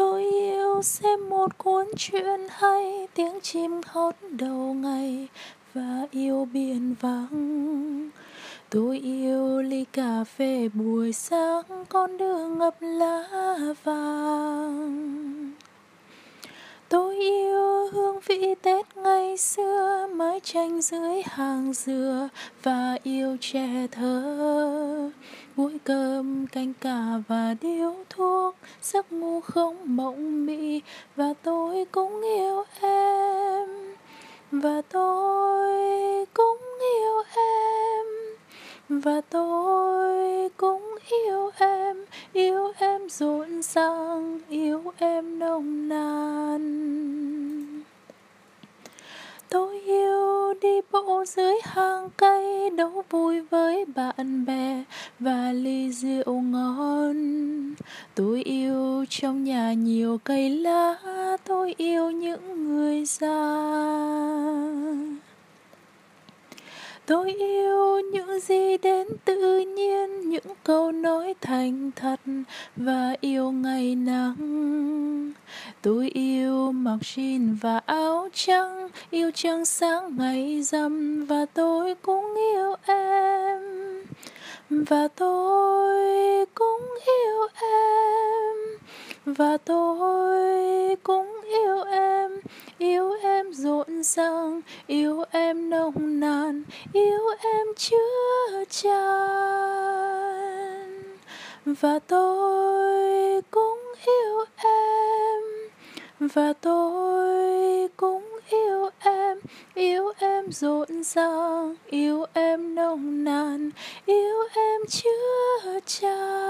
tôi yêu xem một cuốn truyện hay, tiếng chim hót đầu ngày và yêu biển vắng. Tôi yêu ly cà phê buổi sáng, con đường ngập lá vàng. Tôi yêu hương vị tết ngày xưa, mái tranh dưới hàng dừa và yêu trẻ thơ bụi cơm, canh cà và điếu thuốc, giấc ngủ không mộng mị. Và tôi cũng yêu em. Và tôi cũng yêu em. Và tôi cũng yêu em. Yêu em rộn ràng, yêu em nồng nàn. Tôi yêu đi bộ dưới hàng cây, đấu vui với bạn bè và ly rượu ngon. Tôi yêu trong nhà nhiều cây lá, tôi yêu những người già. Tôi yêu những gì đến tự nhiên, những câu nói thành thật và yêu ngày nắng tôi yêu mặc jean và áo trắng, yêu trăng sáng ngày rằm, và tôi cũng yêu em. Và tôi cũng yêu em. Và tôi cũng yêu em. Yêu em rộn ràng, yêu em nồng nàn, yêu em chứa chan. Và tôi cũng yêu em và tôi cũng yêu em yêu em rộn ràng, yêu em nồng nàn, yêu em chứa chan